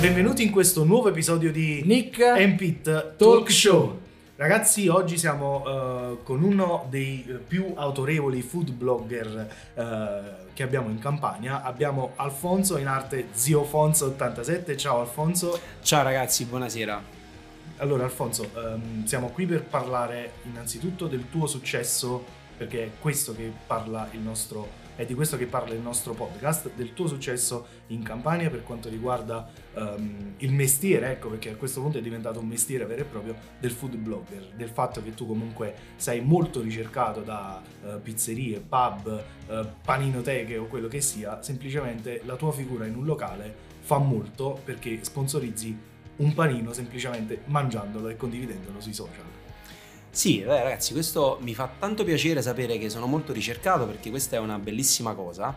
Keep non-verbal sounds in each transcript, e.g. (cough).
Benvenuti in questo nuovo episodio di Nick and Pete Talk Show. Ragazzi, oggi siamo eh, con uno dei eh, più autorevoli food blogger eh, che abbiamo in Campania. Abbiamo Alfonso, in arte Ziofonso87. Ciao Alfonso. Ciao ragazzi, buonasera. Allora Alfonso, ehm, siamo qui per parlare innanzitutto del tuo successo, perché è questo che parla il nostro è di questo che parla il nostro podcast, del tuo successo in Campania per quanto riguarda um, il mestiere, ecco perché a questo punto è diventato un mestiere vero e proprio del food blogger, del fatto che tu comunque sei molto ricercato da uh, pizzerie, pub, uh, paninoteche o quello che sia, semplicemente la tua figura in un locale fa molto perché sponsorizzi un panino semplicemente mangiandolo e condividendolo sui social. Sì, beh, ragazzi, questo mi fa tanto piacere sapere che sono molto ricercato perché questa è una bellissima cosa.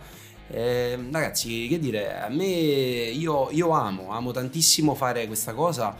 Eh, ragazzi, che dire, a me io, io amo, amo tantissimo fare questa cosa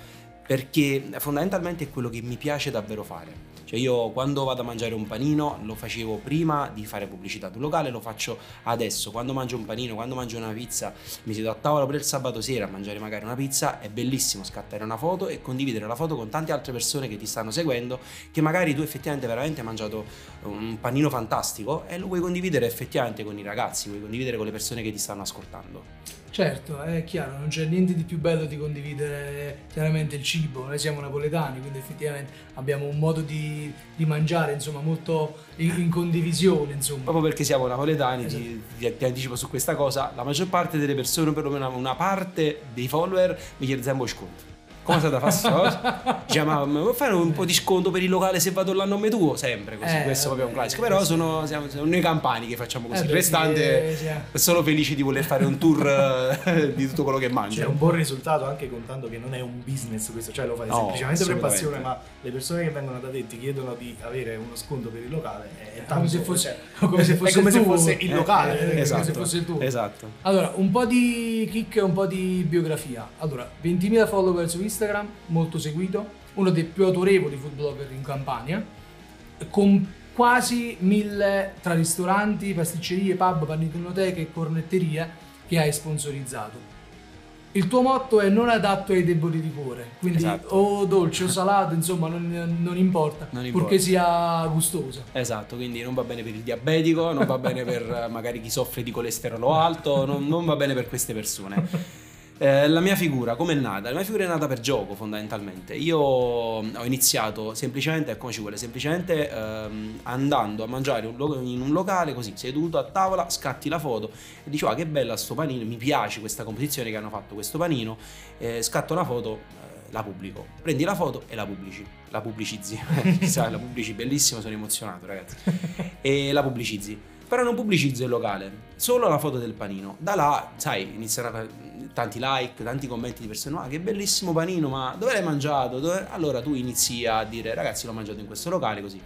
perché fondamentalmente è quello che mi piace davvero fare. Cioè io quando vado a mangiare un panino lo facevo prima di fare pubblicità un locale, lo faccio adesso. Quando mangio un panino, quando mangio una pizza, mi siedo a tavola per il sabato sera a mangiare magari una pizza, è bellissimo scattare una foto e condividere la foto con tante altre persone che ti stanno seguendo, che magari tu effettivamente veramente hai mangiato un panino fantastico e lo vuoi condividere effettivamente con i ragazzi, vuoi condividere con le persone che ti stanno ascoltando. Certo, è chiaro, non c'è niente di più bello di condividere chiaramente il cibo, noi siamo napoletani, quindi effettivamente abbiamo un modo di, di mangiare insomma molto in, in, condivisione insomma. Proprio perché siamo napoletani, esatto. ti, ti, ti, anticipo su questa cosa, la maggior parte delle persone, perlomeno una parte dei follower, mi chiede sempre sconto come state a Dice, ma vuoi fare un po' di sconto per il locale se vado là a nome tuo? Sempre così, eh, questo è proprio un classico. Però sono, siamo, siamo, noi campani che facciamo così. Eh, il restante sì, è solo felici di voler fare un tour (laughs) eh, di tutto quello che mangia. C'è un buon risultato anche contando che non è un business questo, cioè lo fai no, semplicemente per passione, ma le persone che vengono da te ti chiedono di avere uno sconto per il locale è, come se (laughs) (laughs) fosse, come se fosse, come se fosse il locale, eh, esatto, come se fosse tuo. Esatto. Allora, un po' di kick e un po' di biografia. Allora, 20.000 follower su Instagram, molto seguito, uno dei più autorevoli food blogger in Campania, con quasi mille tra ristoranti, pasticcerie, pub, paninoteche e cornetterie che hai sponsorizzato. Il tuo motto è non adatto ai deboli di cuore, quindi esatto. o dolce o salato, insomma, non, non, importa, non, importa, purché sia gustoso. Esatto, quindi non va bene per il diabetico, non va bene per magari chi soffre di colesterolo alto, non, non va bene per queste persone. Eh, la mia figura, come è nata? La mia figura è nata per gioco fondamentalmente. Io ho iniziato semplicemente, come ci vuole, semplicemente ehm, andando a mangiare un lo- in un locale così, seduto a tavola, scatti la foto e dicevo ah che bella sto panino, mi piace questa composizione che hanno fatto questo panino, eh, scatto la foto, eh, la pubblico. Prendi la foto e la pubblici. La pubblicizzi. (laughs) la pubblici, bellissimo, sono emozionato ragazzi. E la pubblicizzi però non pubblicizzo il locale, solo la foto del panino. Da là, sai, iniziano tanti like, tanti commenti di persone, ah che bellissimo panino, ma dove l'hai mangiato? Dove... Allora tu inizi a dire ragazzi l'ho mangiato in questo locale così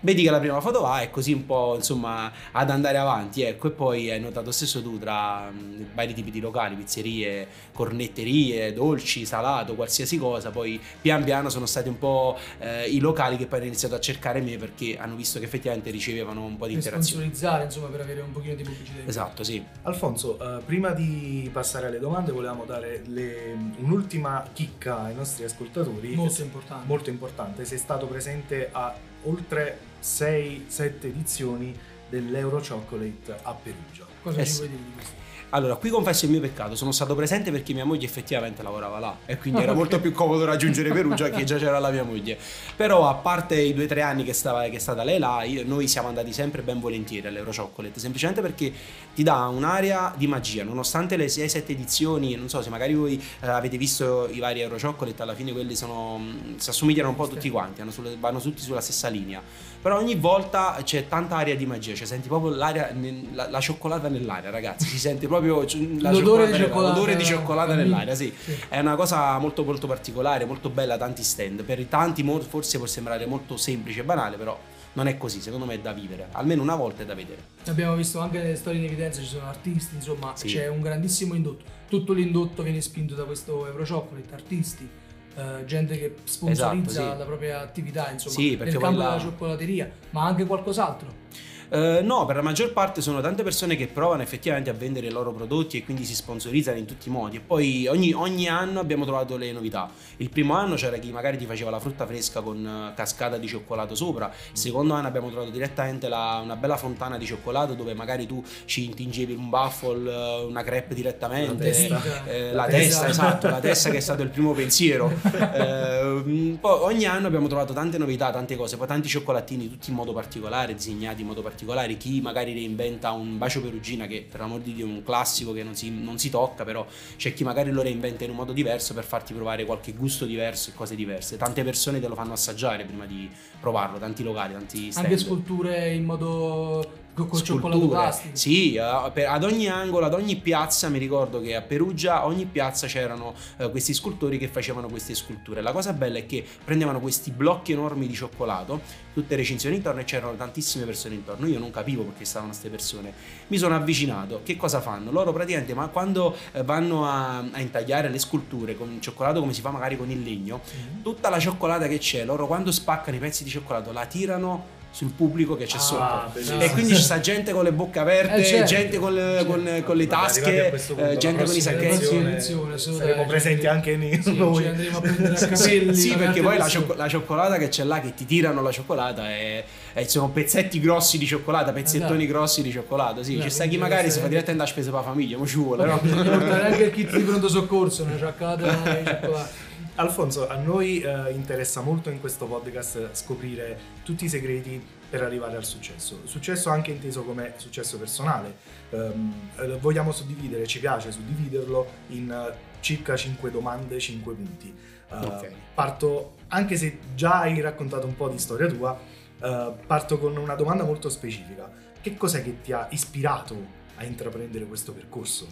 vedi che la prima foto va e così un po' insomma ad andare avanti ecco. E poi hai notato stesso tu tra vari tipi di locali pizzerie cornetterie dolci salato qualsiasi cosa. Poi pian piano sono stati un po' eh, i locali che poi hanno iniziato a cercare me perché hanno visto che effettivamente ricevevano un po' di per interazione. sponsorizzare insomma per avere un pochino di pubblicità. Esatto sì. Alfonso uh, prima di passare alle domande volevamo dare le, un'ultima chicca ai nostri ascoltatori. Molto importante. Molto importante. Sei stato presente a oltre 6-7 edizioni dell'Euro Chocolate a Perugia. Cosa eh ci vuoi dire di questo? Allora, qui confesso il mio peccato, sono stato presente perché mia moglie effettivamente lavorava là e quindi era (laughs) molto più comodo raggiungere Perugia che già c'era la mia moglie. Però a parte i due o tre anni che, stava, che, è stata lei là, io, noi siamo andati sempre ben volentieri all'Euro Chocolate, semplicemente perché ti dà un'area di magia, nonostante le 6-7 edizioni, non so se magari voi eh, avete visto i vari Euro Chocolate, alla fine quelli sono, mm, si assomigliano un po' tutti quanti, sulle, vanno tutti sulla stessa linea, però ogni volta c'è tanta aria di magia, cioè senti proprio l'aria, la, la cioccolata nell'aria ragazzi, si sente proprio proprio l'odore, di cioccolata, l'odore di cioccolata nell'aria, sì. sì. È una cosa molto molto particolare, molto bella, tanti stand. Per tanti forse può sembrare molto semplice e banale, però non è così, secondo me è da vivere, almeno una volta è da vedere. Abbiamo visto anche nelle storie in evidenza, ci sono artisti, insomma, sì. c'è un grandissimo indotto. Tutto l'indotto viene spinto da questo Euro Chocolate, artisti, uh, gente che sponsorizza esatto, sì. la propria attività, insomma, sì, nel campo la... della cioccolateria, ma anche qualcos'altro. Uh, no, per la maggior parte sono tante persone che provano effettivamente a vendere i loro prodotti e quindi si sponsorizzano in tutti i modi. E poi ogni, ogni anno abbiamo trovato le novità. Il primo anno c'era chi magari ti faceva la frutta fresca con eh, cascata di cioccolato sopra. Il secondo anno abbiamo trovato direttamente la, una bella fontana di cioccolato dove magari tu ci intingevi un baffle, eh, una crepe direttamente. La testa, eh, la testa esatto, la testa che è stato il primo pensiero. eh, poi ogni anno abbiamo trovato tante novità, tante cose, poi tanti cioccolatini tutti in modo particolare, disegnati in modo particolare particolari, chi magari reinventa un bacio perugina che per amor di Dio è un classico che non si, non si tocca, però c'è chi magari lo reinventa in un modo diverso per farti provare qualche gusto diverso e cose diverse. Tante persone te lo fanno assaggiare prima di provarlo, tanti locali, tanti stand. Anche sculture in modo con cioccolato plastico. Sì, ad ogni angolo, ad ogni piazza, mi ricordo che a Perugia, ogni piazza c'erano uh, questi scultori che facevano queste sculture. La cosa bella è che prendevano questi blocchi enormi di cioccolato, tutte recinzioni intorno e c'erano tantissime persone intorno. Io non capivo perché stavano queste persone. Mi sono avvicinato. Che cosa fanno? Loro praticamente, ma quando uh, vanno a, a, intagliare le sculture con cioccolato come si fa magari con il legno, mm-hmm. tutta la cioccolata che c'è, loro quando spaccano i pezzi di cioccolato la tirano sul pubblico che c'è ah, sotto bellissimo. e quindi ci sta gente con le bocche aperte eh, certo. gente con, certo. con, con le tasche eh, gente con i sacchetti saremo presenti anche nei sì, noi andremo a prendere a (laughs) capelli sì perché poi la, cioc- la, cioccolata che c'è là che ti tirano la cioccolata è, è sono pezzetti grossi di cioccolata pezzettoni esatto. grossi di cioccolato sì, ci sta chi magari si fa direttamente a spesa per la famiglia ma ci vuole no? portare anche il kit di pronto soccorso una cioccolata di cioccolata Alfonso, a noi eh, interessa molto in questo podcast scoprire tutti i segreti per arrivare al successo. Successo anche inteso come successo personale. Um, vogliamo suddividere, ci piace suddividerlo in uh, circa 5 domande, 5 punti. Uh, okay. Parto, anche se già hai raccontato un po' di storia tua, uh, parto con una domanda molto specifica. Che cos'è che ti ha ispirato a intraprendere questo percorso?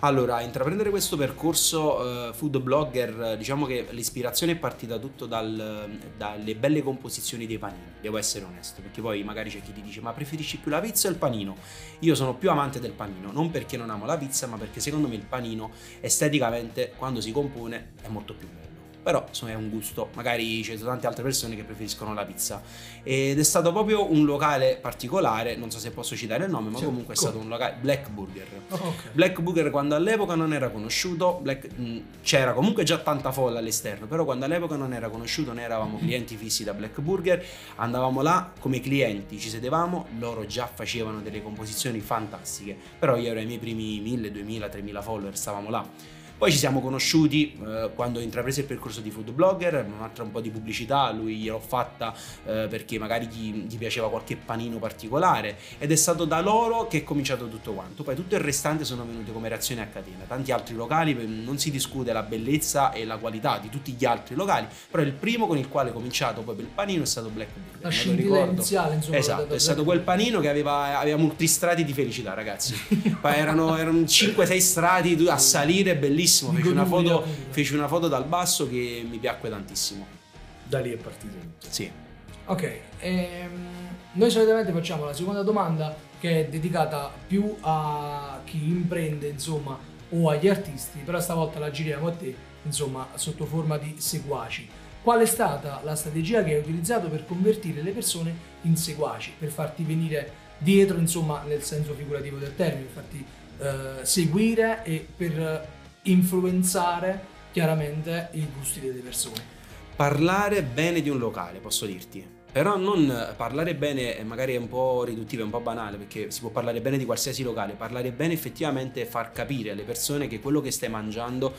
Allora, intraprendere questo percorso uh, food blogger, diciamo che l'ispirazione è partita tutto dal, dalle belle composizioni dei panini, devo essere onesto, perché poi magari c'è chi ti dice ma preferisci più la pizza o il panino? Io sono più amante del panino, non perché non amo la pizza, ma perché secondo me il panino esteticamente quando si compone è molto più bello però insomma è un gusto, magari ci sono tante altre persone che preferiscono la pizza. Ed è stato proprio un locale particolare, non so se posso citare il nome, ma sì, comunque è stato un locale Black Burger. Oh, okay. Black Burger quando all'epoca non era conosciuto, Black, mh, c'era comunque già tanta folla all'esterno, però quando all'epoca non era conosciuto, noi eravamo clienti fissi da Black Burger, andavamo là come clienti, ci sedevamo, loro già facevano delle composizioni fantastiche, però io ero ai miei primi 1000, 2000, 3000 follower, stavamo là poi ci siamo conosciuti eh, quando ho intrapreso il percorso di food blogger, un'altra un po' di pubblicità, lui gliel'ho fatta eh, perché magari gli, gli, piaceva qualche panino particolare ed è stato da loro che è cominciato tutto quanto. Poi tutto il restante sono venuti come reazioni a catena. Tanti altri locali, non si discute la bellezza e la qualità di tutti gli altri locali, però il primo con il quale ho cominciato poi per il panino è stato Black Burger. La scintilla iniziale, insomma. Esatto, è stato quel panino che aveva, aveva molti strati di felicità, ragazzi. (laughs) erano, erano 5-6 strati a salire, bellissimo bellissimo. Feci una, foto, feci una, foto, dal basso che mi piacque tantissimo. Da lì è partito. Sì. Ok, ehm, noi solitamente facciamo la seconda domanda che è dedicata più a chi imprende, insomma, o agli artisti, però stavolta la giriamo a te, insomma, sotto forma di seguaci. Qual è stata la strategia che hai utilizzato per convertire le persone in seguaci, per farti venire dietro, insomma, nel senso figurativo del termine, farti uh, seguire e per influenzare chiaramente i gusti delle persone. Parlare bene di un locale, posso dirti. Però non parlare bene, magari è un po' riduttivo, è un po' banale, perché si può parlare bene di qualsiasi locale. Parlare bene effettivamente è far capire alle persone che quello che stai mangiando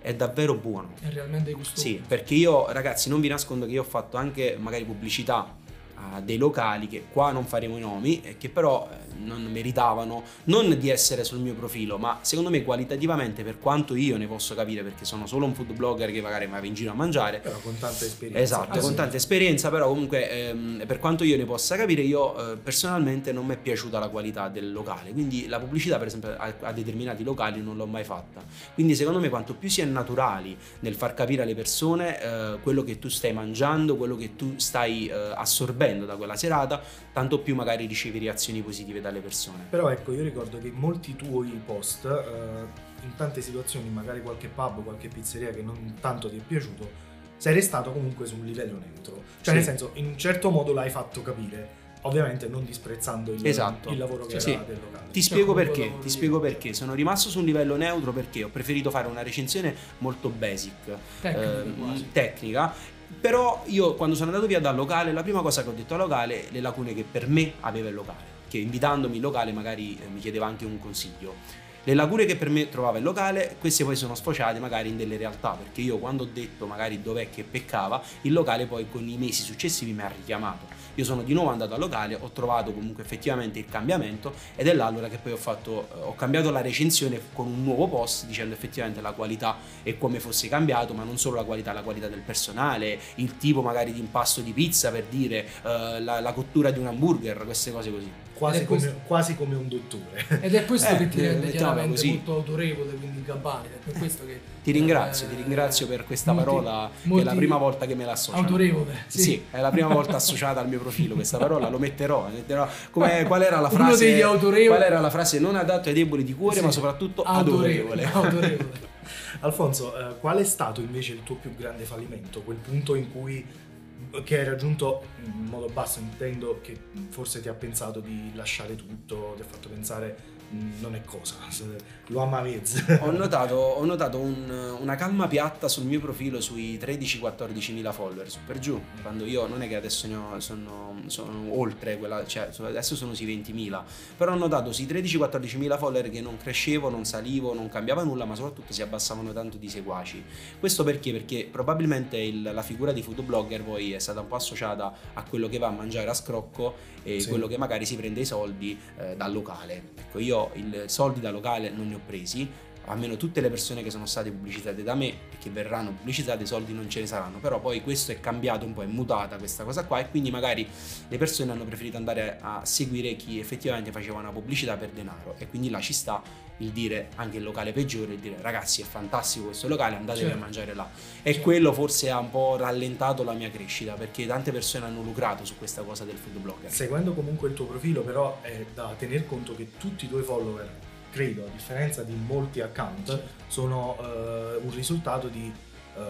è davvero buono. È realmente gustoso. Sì, perché io, ragazzi, non vi nascondo che io ho fatto anche magari pubblicità a dei locali che qua non faremo i nomi e che però eh, non meritavano non di essere sul mio profilo, ma secondo me qualitativamente per quanto io ne posso capire perché sono solo un food blogger che magari va in giro a mangiare. Però con tanta esperienza. Esatto, ah, con sì. tanta esperienza, però comunque ehm, per quanto io ne possa capire io eh, personalmente non mi è piaciuta la qualità del locale, quindi la pubblicità per esempio a, a, determinati locali non l'ho mai fatta. Quindi secondo me quanto più si è naturali nel far capire alle persone eh, quello che tu stai mangiando, quello che tu stai eh, assorbendo da quella serata, tanto più magari ricevi reazioni positive dalle persone. Però ecco, io ricordo che molti tuoi post, eh, in tante situazioni, magari qualche pub, qualche pizzeria che non tanto ti è piaciuto, sei restato comunque su un livello neutro. Cioè, sì. nel senso, in un certo modo l'hai fatto capire ovviamente non disprezzando il, Esatto. il lavoro che Sì. era del locale. Ti Cioè, spiego perché, ti di- spiego perché. Sono rimasto su un livello neutro perché ho preferito fare una recensione molto basic, Tecnica, ehm, tecnica. Però io quando sono andato via dal locale, la prima cosa che ho detto al locale, le lacune che per me aveva il locale, che invitandomi il locale magari eh, mi chiedeva anche un consiglio. Le lacune che per me trovava il locale, queste poi sono sfociate magari in delle realtà, perché io quando ho detto magari dov'è che peccava, il locale poi con i mesi successivi mi ha richiamato. Io sono di nuovo andato al locale, ho trovato comunque effettivamente il cambiamento ed è là allora che poi ho fatto, eh, ho cambiato la recensione con un nuovo post dicendo effettivamente la qualità e come fosse cambiato, ma non solo la qualità, la qualità del personale, il tipo magari di impasto di pizza per dire, eh, la, la cottura di un hamburger, queste cose così. Quasi, come, questo- quasi come un dottore. Ed è questo Eh, che ti eh, rende chiaramente così. molto autorevole quindi in Campania. È per questo che Ti ringrazio, eh, ti ringrazio per questa molti- parola, che è molti- la prima volta che me la associo. Autorevole, Sì. sì. è la prima volta associata al mio profilo questa parola, lo metterò. metterò- come- (laughs) qual era la Uno frase? degli autorevoli- Qual era la frase? Non adatto ai deboli di cuore, Sì. ma soprattutto adorevole. (laughs) autorevole. Alfonso, eh, qual è stato invece il tuo più grande fallimento? Quel punto in cui che hai raggiunto in modo basso, intendo che forse ti ha pensato di lasciare tutto, ti ha fatto pensare "Mm, non è cosa, lo ama a mezzo. ho notato, ho notato un- una calma piatta sul mio profilo sui 13-14 mila follower, su per giù. Quando io non è che adesso ne ho- sono, sono oltre quella, cioè adesso sono sui 20 mila, però ho notato sui 13-14 mila follower che non crescevo, non salivo, non cambiava nulla, ma soprattutto si abbassavano tanto di seguaci. Questo perché? Perché probabilmente il- la figura di food blogger poi è stata un po' associata a quello che va a mangiare a scrocco e Sì. quello che magari si prende i soldi eh, dal locale. Ecco, io i soldi da locale non ne ho presi, almeno tutte le persone che sono state pubblicizzate da me e che verranno pubblicizzate i soldi non ce ne saranno, però poi questo è cambiato un po', è mutata questa cosa qua e quindi magari le persone hanno preferito andare a seguire chi effettivamente faceva una pubblicità per denaro e quindi là ci sta il dire anche il locale peggiore, il dire ragazzi è fantastico questo locale, andatevi Certo. a mangiare là. E Certo. quello forse ha un po' rallentato la mia crescita perché tante persone hanno lucrato su questa cosa del food blogger. Seguendo comunque il tuo profilo, però è da tener conto che tutti i tuoi follower, credo, a differenza di molti account, sono eh, un risultato di, eh,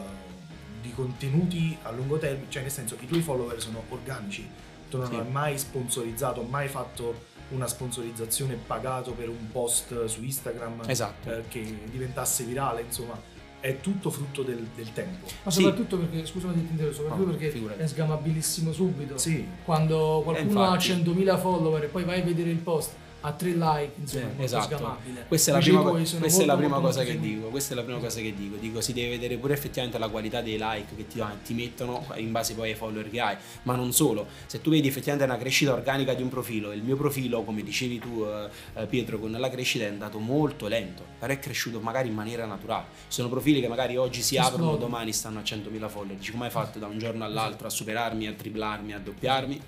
di contenuti a lungo termine, cioè nel senso i tuoi follower sono organici, tu non Sì. hai mai sponsorizzato, mai fatto una sponsorizzazione pagato per un post su Instagram Esatto. eh, che diventasse virale, insomma, è tutto frutto del, del tempo. Ma Sì. soprattutto perché, scusami se ti interrompo, soprattutto No, perché figurati. è sgamabilissimo subito. Sì, Quando qualcuno Eh, ha infatti. 100.000 follower e poi vai a vedere il post a 3 like, insomma, molto Esatto. Questa è la prima, questa è la prima molto, cosa molto che dico. Questa è la prima cosa che dico. Dico, si deve vedere pure effettivamente la qualità dei like che ti, ti mettono in base poi ai follower che hai. Ma non solo. Se tu vedi effettivamente una crescita organica di un profilo, il mio profilo, come dicevi tu, eh, eh, Pietro, con la crescita è andato molto lento. Però è cresciuto magari in maniera naturale. Sono profili che magari oggi si aprono, Esplodono. domani stanno a 100.000 follower. Dici, come hai fatto da un giorno all'altro a superarmi, a triplarmi, a doppiarmi?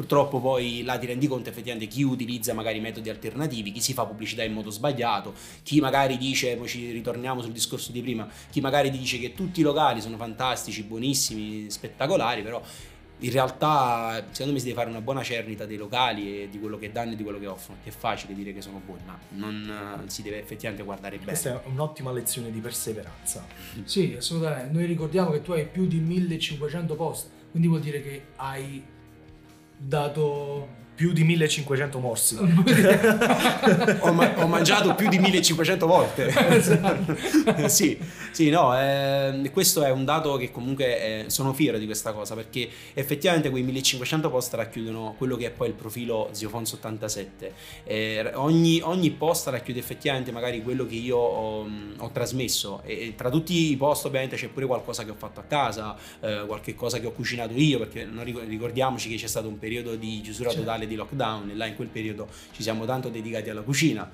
Purtroppo poi là ti rendi conto effettivamente chi utilizza magari metodi alternativi, chi si fa pubblicità in modo sbagliato, chi magari dice, poi ci ritorniamo sul discorso di prima, chi magari dice che tutti i locali sono fantastici, buonissimi, spettacolari, però in realtà secondo me si deve fare una buona cernita dei locali e di quello che danno e di quello che offrono, che è facile dire che sono buoni, ma non si deve effettivamente guardare bene. questa è un'ottima lezione di perseveranza. (laughs) Sì, assolutamente. Noi ricordiamo che tu hai più di 1500 post, quindi vuol dire che hai dato Più di 1500 morsi. (laughs) ho, ma- ho mangiato più di 1500 volte. Esatto. (laughs) sì, sì, no, eh, questo è un dato che comunque eh, sono fiero di questa cosa perché effettivamente quei 1500 post racchiudono quello che è poi il profilo Ziofonso87. Eh, ogni, ogni post racchiude effettivamente magari quello che io ho, ho trasmesso e, e tra tutti i post ovviamente c'è pure qualcosa che ho fatto a casa, eh, qualche cosa che ho cucinato io perché ricordiamoci che c'è stato un periodo di chiusura Certo. totale di lockdown e là in quel periodo ci siamo tanto dedicati alla cucina.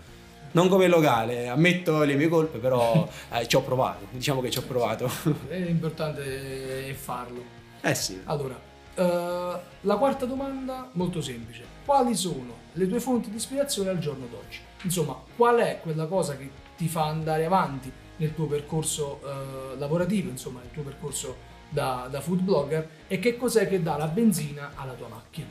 Non come locale, ammetto le mie colpe, però (laughs) eh, ci ho provato, diciamo che ci ho provato. L'importante è farlo. Eh sì. Allora, eh, la quarta domanda, molto semplice. Quali sono le tue fonti di ispirazione al giorno d'oggi? Insomma, qual è quella cosa che ti fa andare avanti nel tuo percorso eh, lavorativo, insomma, nel tuo percorso da, da food blogger e che cos'è che dà la benzina alla tua macchina?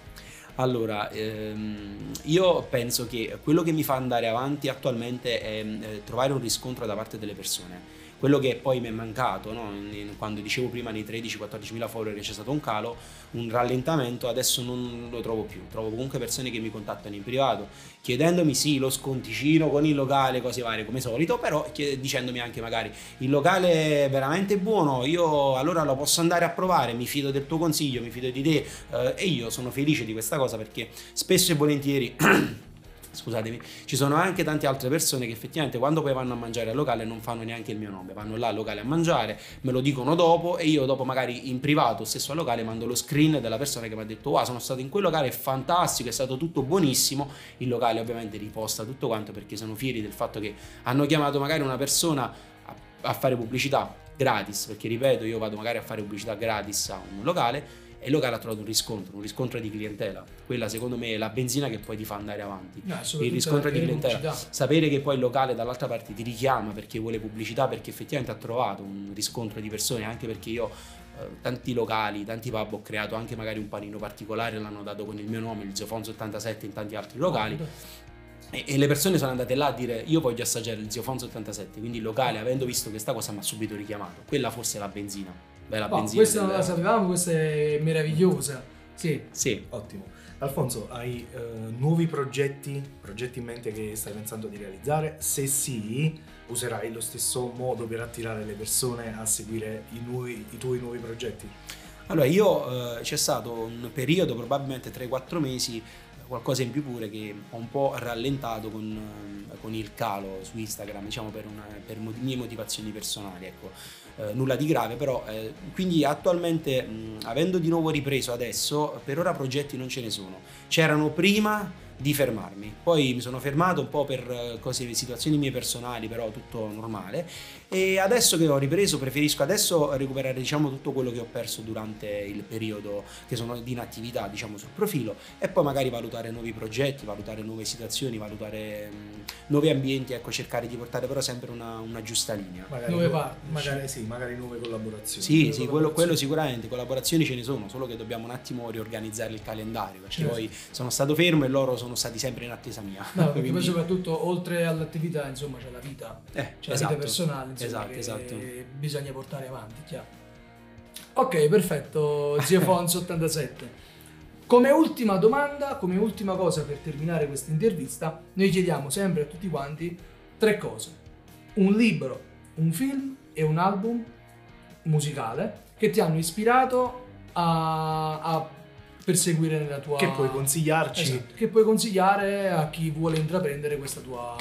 Allora, ehm, io penso che quello che mi fa andare avanti attualmente è eh, trovare un riscontro da parte delle persone. Quello che poi mi è mancato, no? quando dicevo prima nei 13-14 mila follower c'è stato un calo, un rallentamento, adesso non lo trovo più, trovo comunque persone che mi contattano in privato chiedendomi sì lo sconticino con il locale, cose varie come solito, però dicendomi anche magari il locale è veramente buono, io allora lo posso andare a provare, mi fido del tuo consiglio, mi fido di te eh, e io sono felice di questa cosa perché spesso e volentieri (clears throat) scusatemi, ci sono anche tante altre persone che effettivamente quando poi vanno a mangiare al locale non fanno neanche il mio nome, vanno là al locale a mangiare, me lo dicono dopo e io dopo magari in privato, stesso al locale, mando lo screen della persona che mi ha detto wow sono stato in quel locale, è fantastico, è stato tutto buonissimo, il locale ovviamente riposta tutto quanto perché sono fieri del fatto che hanno chiamato magari una persona a, a fare pubblicità gratis, perché ripeto io vado magari a fare pubblicità gratis a un locale e il locale ha trovato un riscontro, un riscontro di clientela. Quella secondo me è la benzina che poi ti fa andare avanti. No, il riscontro di clientela. Pubblicità. Sapere che poi il locale dall'altra parte ti richiama perché vuole pubblicità, perché effettivamente ha trovato un riscontro di persone, anche perché io eh, tanti locali, tanti pub ho creato anche magari un panino particolare, l'hanno dato con il mio nome, il Ziofonso 87 in tanti altri locali. E, e, le persone sono andate là a dire io voglio assaggiare il Ziofonso 87, quindi il locale avendo visto questa cosa mi ha subito richiamato. Quella forse è la benzina. Bella oh, benzina. Questa non la sapevamo, questa è meravigliosa. Sì. Sì. Ottimo. Alfonso, hai uh, nuovi progetti, progetti in mente che stai pensando di realizzare? Se sì, userai lo stesso modo per attirare le persone a seguire i, nuovi, i tuoi nuovi progetti? Allora, io uh, c'è stato un periodo, probabilmente 3-4 mesi, qualcosa in più pure che ho un po' rallentato con, con il calo su Instagram, diciamo per, una, per mie motivazioni personali, ecco eh, nulla di grave, però eh, quindi attualmente mh, avendo di nuovo ripreso adesso, per ora progetti non ce ne sono. C'erano prima di fermarmi. Poi mi sono fermato un po' per eh, cose, situazioni mie personali, però tutto normale. E adesso che ho ripreso, preferisco adesso recuperare diciamo, tutto quello che ho perso durante il periodo che sono di inattività diciamo, sul profilo e poi magari valutare nuovi progetti, valutare nuove situazioni, valutare mh, nuovi ambienti, ecco, cercare di portare però sempre una, una giusta linea. Magari nuove parti, magari, sì, magari nuove collaborazioni. Sì, nuove sì, collaborazioni. Quello, quello, sicuramente, collaborazioni ce ne sono, solo che dobbiamo un attimo riorganizzare il calendario, perché certo. poi sono stato fermo e loro sono stati sempre in attesa mia. No, (laughs) perché poi soprattutto oltre all'attività, insomma, c'è la vita, eh, c'è esatto, la vita personale, insomma, esatto, esatto. bisogna portare avanti, chiaro. Ok, perfetto, Zio Fonso 87. Come ultima domanda, come ultima cosa per terminare questa intervista, noi chiediamo sempre a tutti quanti tre cose. Un libro, un film e un album musicale che ti hanno ispirato a, a perseguire nella tua... Che puoi consigliarci. Esatto, che puoi consigliare a chi vuole intraprendere questa tua.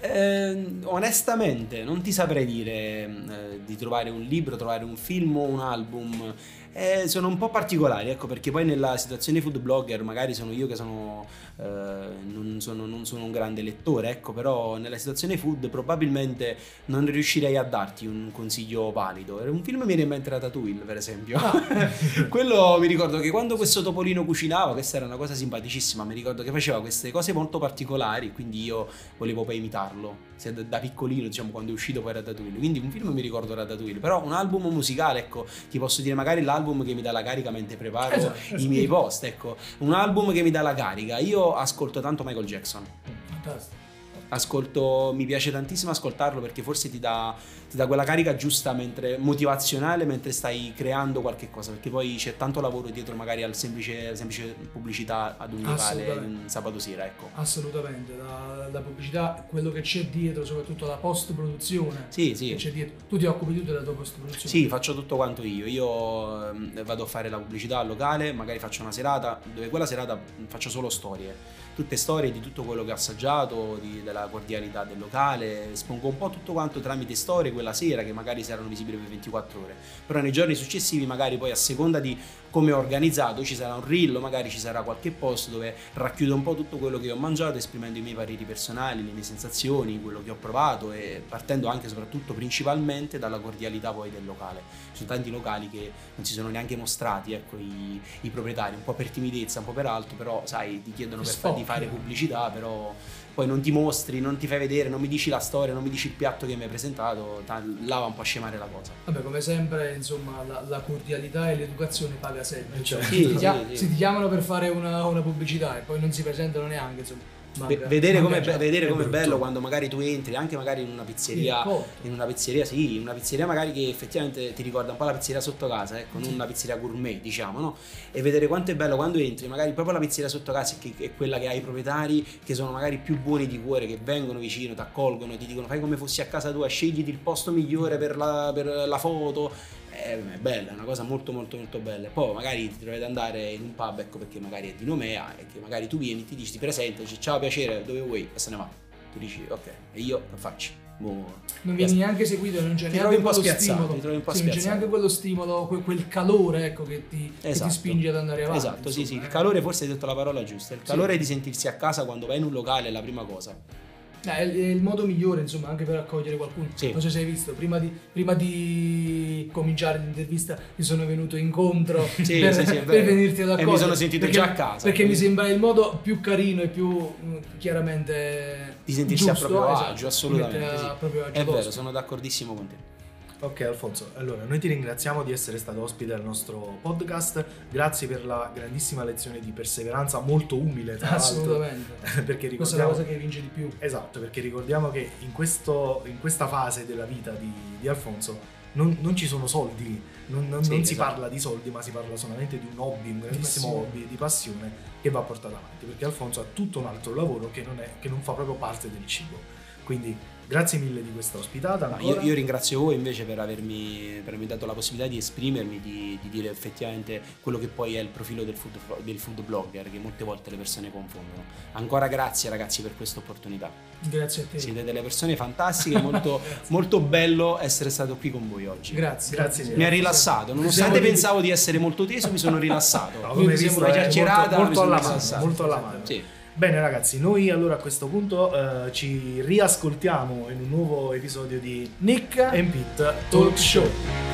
Eh, onestamente non ti saprei dire eh, di trovare un libro, trovare un film o un album eh, sono un po' particolari, ecco, perché poi nella situazione food blogger magari sono io che sono, eh, non, sono, non sono un grande lettore, ecco, però nella situazione food probabilmente non riuscirei a darti un consiglio valido. Un film mi viene in mente Ratatouille, per esempio. Ah. (laughs) Quello mi ricordo che quando questo topolino cucinava, questa era una cosa simpaticissima, mi ricordo che faceva queste cose molto particolari, quindi io volevo poi imitarlo, da piccolino, diciamo, quando è uscito poi Ratatouille. Quindi un film mi ricordo Ratatouille, però un album musicale, ecco, ti posso dire magari l'album album che mi dà la carica mentre preparo esatto, i miei post, ecco, un album che mi dà la carica. Io ascolto tanto Michael Jackson. Fantastico. Ascolto, mi piace tantissimo ascoltarlo perché forse ti dà ti dà quella carica giusta mentre, motivazionale mentre stai creando qualche cosa perché poi c'è tanto lavoro dietro magari al semplice, semplice pubblicità ad un locale un sabato sera ecco. Assolutamente la, la, pubblicità quello che c'è dietro soprattutto la post produzione sì. sì tu ti occupi tu della tua post produzione sì faccio tutto quanto io. Io eh, vado a fare la pubblicità al locale magari faccio una serata dove quella serata faccio solo storie tutte storie di tutto quello che ho assaggiato, di, della cordialità del locale, espongo un po' tutto quanto tramite storie quella sera che magari saranno visibili per 24 ore, però nei giorni successivi magari poi a seconda di come ho organizzato ci sarà un reel, magari ci sarà qualche post dove racchiudo un po' tutto quello che ho mangiato esprimendo i miei pareri personali, le mie sensazioni, quello che ho provato e partendo anche e soprattutto principalmente dalla cordialità poi del locale. Ci sono tanti locali che non si sono neanche mostrati, ecco, i, i proprietari, un po' per timidezza, un po' per altro, però sai, ti chiedono per farti fare pubblicità, però poi non ti mostri, non ti fai vedere, non mi dici la storia, non mi dici il piatto che mi hai presentato, là va un po' a scemare la cosa. Vabbè, come sempre, insomma, la, la cordialità e l'educazione paga sempre. Cioè, sì, ti, sì, sì. se ti chiamano per fare una, una, pubblicità e poi non si presentano neanche, insomma, Ve- vedere vedere È com'è brutto. bello quando magari tu entri anche magari in una pizzeria. In una pizzeria sì una pizzeria magari che effettivamente ti ricorda un po' la pizzeria sotto casa ecco non una pizzeria gourmet diciamo no? E vedere quanto è bello quando entri magari proprio la pizzeria sotto casa che è quella che ha i proprietari che sono magari più buoni di cuore che vengono vicino ti accolgono ti dicono fai come fossi a casa tua scegliti il posto migliore per la, per la foto è, è bella, è una cosa molto molto molto bella. Poi magari ti trovi ad andare in un pub, ecco perché magari è di Nomea e che magari tu vieni, ti dici, ti presenta, dici ciao piacere, dove vuoi? E se ne va. Tu dici ok, e io che faccio? Boh, Non vieni neanche seguito, non c'è Ti neanche trovi un po' quello stimolo. ti trovi un po' Sì, non c'è neanche quello stimolo, que- quel calore ecco, che, ti, che ti Esatto. spinge ad andare avanti. Esatto, sì, sì, insomma, il eh. calore forse hai detto la parola giusta, il Sì. calore di sentirsi a casa quando vai in un locale è la prima cosa. È il, modo migliore, insomma, anche per accogliere qualcuno. Sì. Non so se hai visto, prima di, prima di cominciare l'intervista mi sono venuto incontro (laughs) Sì, per, sì, sì, per vero. venirti ad E mi accogliere. sono sentito perché- già a casa, Perché mi quindi- sembra il modo più carino e più mh, chiaramente Di sentirsi giusto, a proprio esatto, agio, assolutamente. mettere sì. a proprio agio È vero, tosto. sono d'accordissimo con te. Ok Alfonso, allora noi ti ringraziamo di essere stato ospite al nostro podcast, grazie per la grandissima lezione di perseveranza, molto umile tra l'altro, Assolutamente. (laughs) perché Questa è la cosa che vince di più. Esatto, perché ricordiamo che in, questo- in questa fase della vita di, di Alfonso non, non ci sono soldi, non, non- Sì, non si esatto. parla di soldi, ma si parla solamente di un hobby, un grandissimo passione. hobby di passione che va portato avanti, perché Alfonso ha tutto un altro lavoro che non, è- che non fa proprio parte del cibo. Quindi grazie mille di questa ospitata. Io, io ringrazio voi invece per avermi, per avermi dato la possibilità di esprimermi, di, di dire effettivamente quello che poi è il profilo del food, del food blogger che molte volte le persone confondono. Ancora grazie ragazzi per questa opportunità. Grazie a te. Siete delle persone fantastiche, (laughs) molto, molto bello essere stato qui con voi oggi. Grazie. Grazie Mi mille. ha rilassato, nonostante Siamo di- pensavo di essere molto teso, mi sono rilassato. No, come visto una è chiacchierata, molto, mi molto alla mano, rilassato. molto alla mano. Sì. Bene ragazzi, noi allora a questo punto eh, ci riascoltiamo in un nuovo episodio di Nick Empit Talk Show.